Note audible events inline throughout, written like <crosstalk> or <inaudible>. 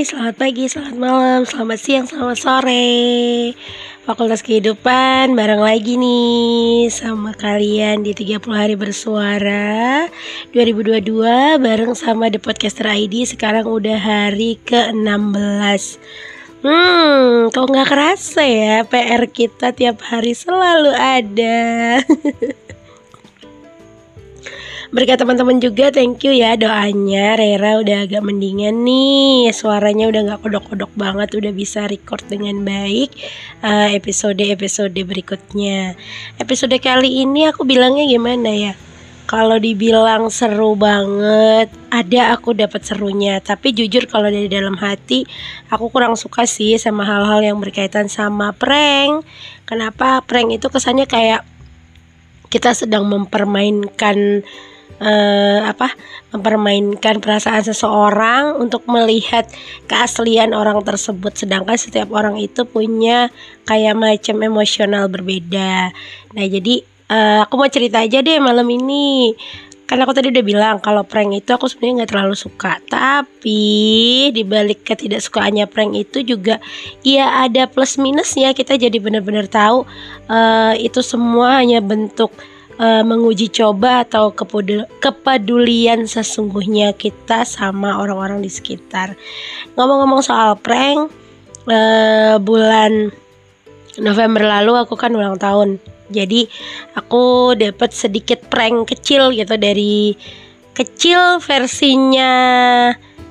Selamat pagi, selamat malam, selamat siang, selamat sore. Fakultas Kehidupan bareng lagi nih sama kalian di 30 hari bersuara 2022 bareng sama The Podcaster ID sekarang udah hari ke-16 Hmm, kok nggak kerasa ya PR kita tiap hari selalu ada <laughs> Berkat teman-teman juga thank you ya doanya Rera udah agak mendingan nih Suaranya udah gak kodok-kodok banget Udah bisa record dengan baik eh, Episode-episode uh, berikutnya Episode kali ini aku bilangnya gimana ya kalau dibilang seru banget, ada aku dapat serunya. Tapi jujur kalau dari dalam hati, aku kurang suka sih sama hal-hal yang berkaitan sama prank. Kenapa prank itu kesannya kayak kita sedang mempermainkan uh, apa mempermainkan perasaan seseorang untuk melihat keaslian orang tersebut. Sedangkan setiap orang itu punya kayak macam emosional berbeda. Nah jadi uh, aku mau cerita aja deh malam ini. Karena aku tadi udah bilang kalau prank itu aku sebenarnya nggak terlalu suka. Tapi dibalik ketidaksukaannya prank itu juga ya ada plus minusnya. Kita jadi benar-benar tahu uh, itu semua hanya bentuk uh, menguji coba atau kepedulian sesungguhnya kita sama orang-orang di sekitar. Ngomong-ngomong soal prank, uh, bulan November lalu aku kan ulang tahun. Jadi aku dapat sedikit prank kecil gitu dari kecil versinya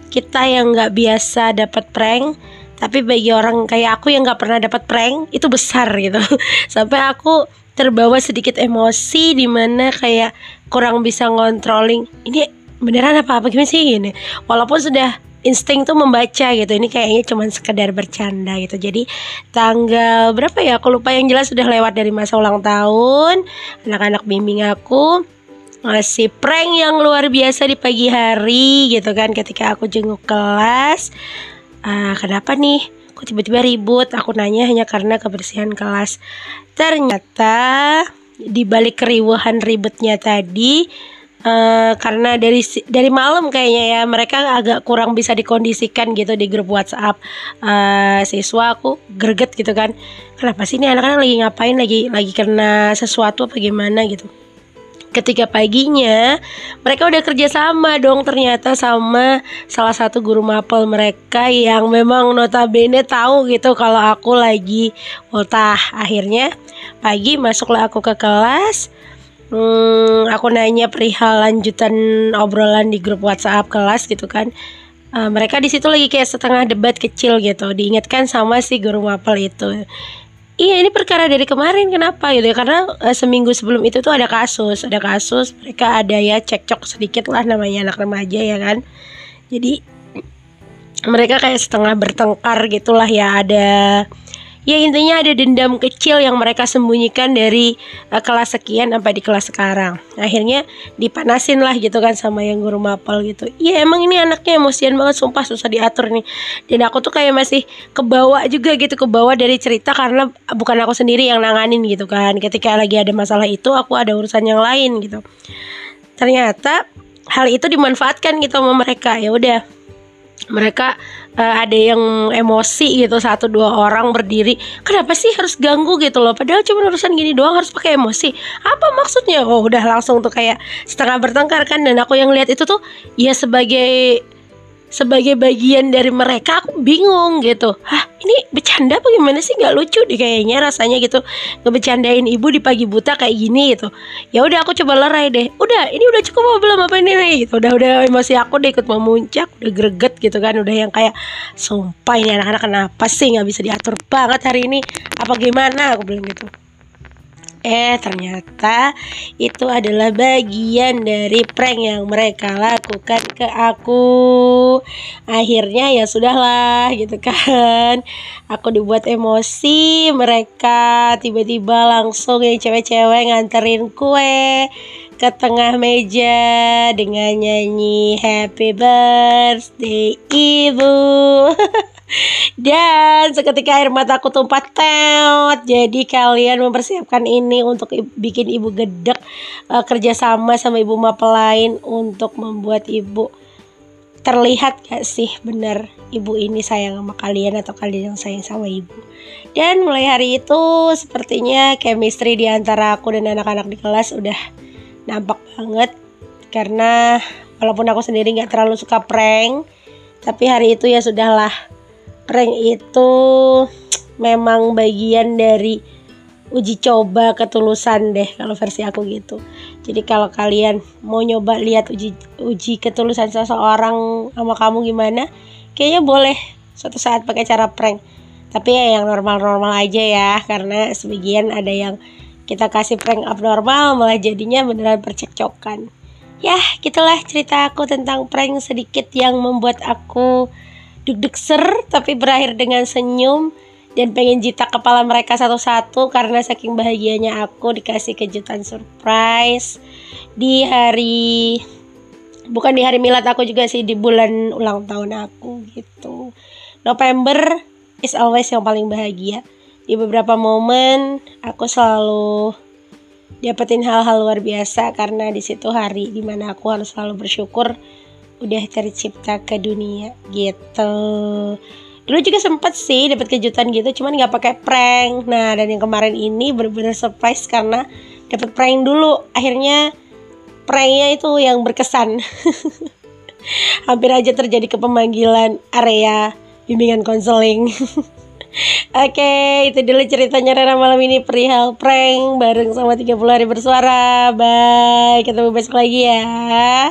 kita yang nggak biasa dapat prank tapi bagi orang kayak aku yang nggak pernah dapat prank itu besar gitu. <laughs> Sampai aku terbawa sedikit emosi di mana kayak kurang bisa ngontrolling ini beneran apa? Apa gimana sih ini? Walaupun sudah insting tuh membaca gitu ini kayaknya cuma sekedar bercanda gitu. Jadi tanggal berapa ya? Aku lupa yang jelas sudah lewat dari masa ulang tahun. Anak-anak bimbing aku masih prank yang luar biasa di pagi hari gitu kan ketika aku jenguk kelas ah kenapa nih? Kok tiba-tiba ribut. Aku nanya hanya karena kebersihan kelas. Ternyata di balik keriuhan ribetnya tadi uh, karena dari dari malam kayaknya ya mereka agak kurang bisa dikondisikan gitu di grup WhatsApp. Uh, siswa aku greget gitu kan. Kenapa sih ini anak-anak lagi ngapain? Lagi lagi kena sesuatu apa gimana? gitu ketika paginya mereka udah kerja sama dong ternyata sama salah satu guru mapel mereka yang memang notabene tahu gitu kalau aku lagi ultah. Akhirnya pagi masuklah aku ke kelas. Hmm, aku nanya perihal lanjutan obrolan di grup WhatsApp kelas gitu kan. Uh, mereka di situ lagi kayak setengah debat kecil gitu diingatkan sama si guru mapel itu iya ini perkara dari kemarin kenapa gitu ya? Karena uh, seminggu sebelum itu tuh ada kasus ada kasus mereka ada ya cekcok sedikit lah namanya anak remaja ya kan? Jadi mereka kayak setengah bertengkar gitulah ya ada ya intinya ada dendam kecil yang mereka sembunyikan dari uh, kelas sekian sampai di kelas sekarang. Akhirnya dipanasin lah gitu kan sama yang guru mapel gitu. Ya emang ini anaknya emosian banget sumpah susah diatur nih. Dan aku tuh kayak masih kebawa juga gitu kebawa dari cerita karena bukan aku sendiri yang nanganin gitu kan. Ketika lagi ada masalah itu aku ada urusan yang lain gitu. Ternyata hal itu dimanfaatkan gitu sama mereka. Ya udah mereka uh, ada yang emosi gitu satu dua orang berdiri. Kenapa sih harus ganggu gitu loh? Padahal cuma urusan gini doang harus pakai emosi. Apa maksudnya? Oh udah langsung tuh kayak setengah bertengkar kan. Dan aku yang lihat itu tuh ya sebagai sebagai bagian dari mereka aku bingung gitu. Hah ini bercanda apa gimana sih? Nggak lucu deh kayaknya rasanya gitu. Ngebecandain ibu di pagi buta kayak gini gitu. Ya udah aku coba lerai deh. Udah ini udah cukup apa belum? Apa ini nih? Gitu. Udah udah emosi aku udah ikut memuncak udah greget gitu kan. Udah yang kayak sumpah ini anak-anak kenapa sih? Nggak bisa diatur banget hari ini. Apa gimana? Aku bilang gitu Eh ternyata itu adalah bagian dari prank yang mereka lakukan ke aku. Akhirnya ya sudahlah gitu kan. Aku dibuat emosi mereka tiba-tiba langsung yang cewek-cewek nganterin kue ke tengah meja dengan nyanyi Happy Birthday Ibu <laughs> Dan seketika air mataku tumpah teot. Jadi kalian mempersiapkan ini untuk bikin ibu gedek uh, kerjasama sama ibu mapel lain untuk membuat ibu. Terlihat gak sih benar ibu ini sayang sama kalian atau kalian yang sayang sama ibu? Dan mulai hari itu sepertinya chemistry di antara aku dan anak-anak di kelas udah nampak banget. Karena walaupun aku sendiri gak terlalu suka prank tapi hari itu ya sudahlah prank itu memang bagian dari uji coba ketulusan deh kalau versi aku gitu. Jadi kalau kalian mau nyoba lihat uji uji ketulusan seseorang sama kamu gimana, kayaknya boleh suatu saat pakai cara prank. Tapi ya yang normal-normal aja ya, karena sebagian ada yang kita kasih prank abnormal malah jadinya beneran percekcokan. Ya, gitulah cerita aku tentang prank sedikit yang membuat aku deg-deg ser tapi berakhir dengan senyum dan pengen jitak kepala mereka satu-satu karena saking bahagianya aku dikasih kejutan surprise di hari bukan di hari milad aku juga sih di bulan ulang tahun aku gitu. November is always yang paling bahagia. Di beberapa momen aku selalu dapetin hal-hal luar biasa karena di situ hari di mana aku harus selalu bersyukur udah tercipta ke dunia gitu. Dulu juga sempet sih dapat kejutan gitu cuman nggak pakai prank. Nah dan yang kemarin ini bener-bener surprise karena dapat prank dulu. Akhirnya pranknya itu yang berkesan. <laughs> Hampir aja terjadi kepemanggilan area bimbingan konseling. <laughs> Oke, okay, itu dulu ceritanya Rena malam ini. Perihal prank bareng sama 30 hari bersuara. Bye, ketemu besok lagi ya.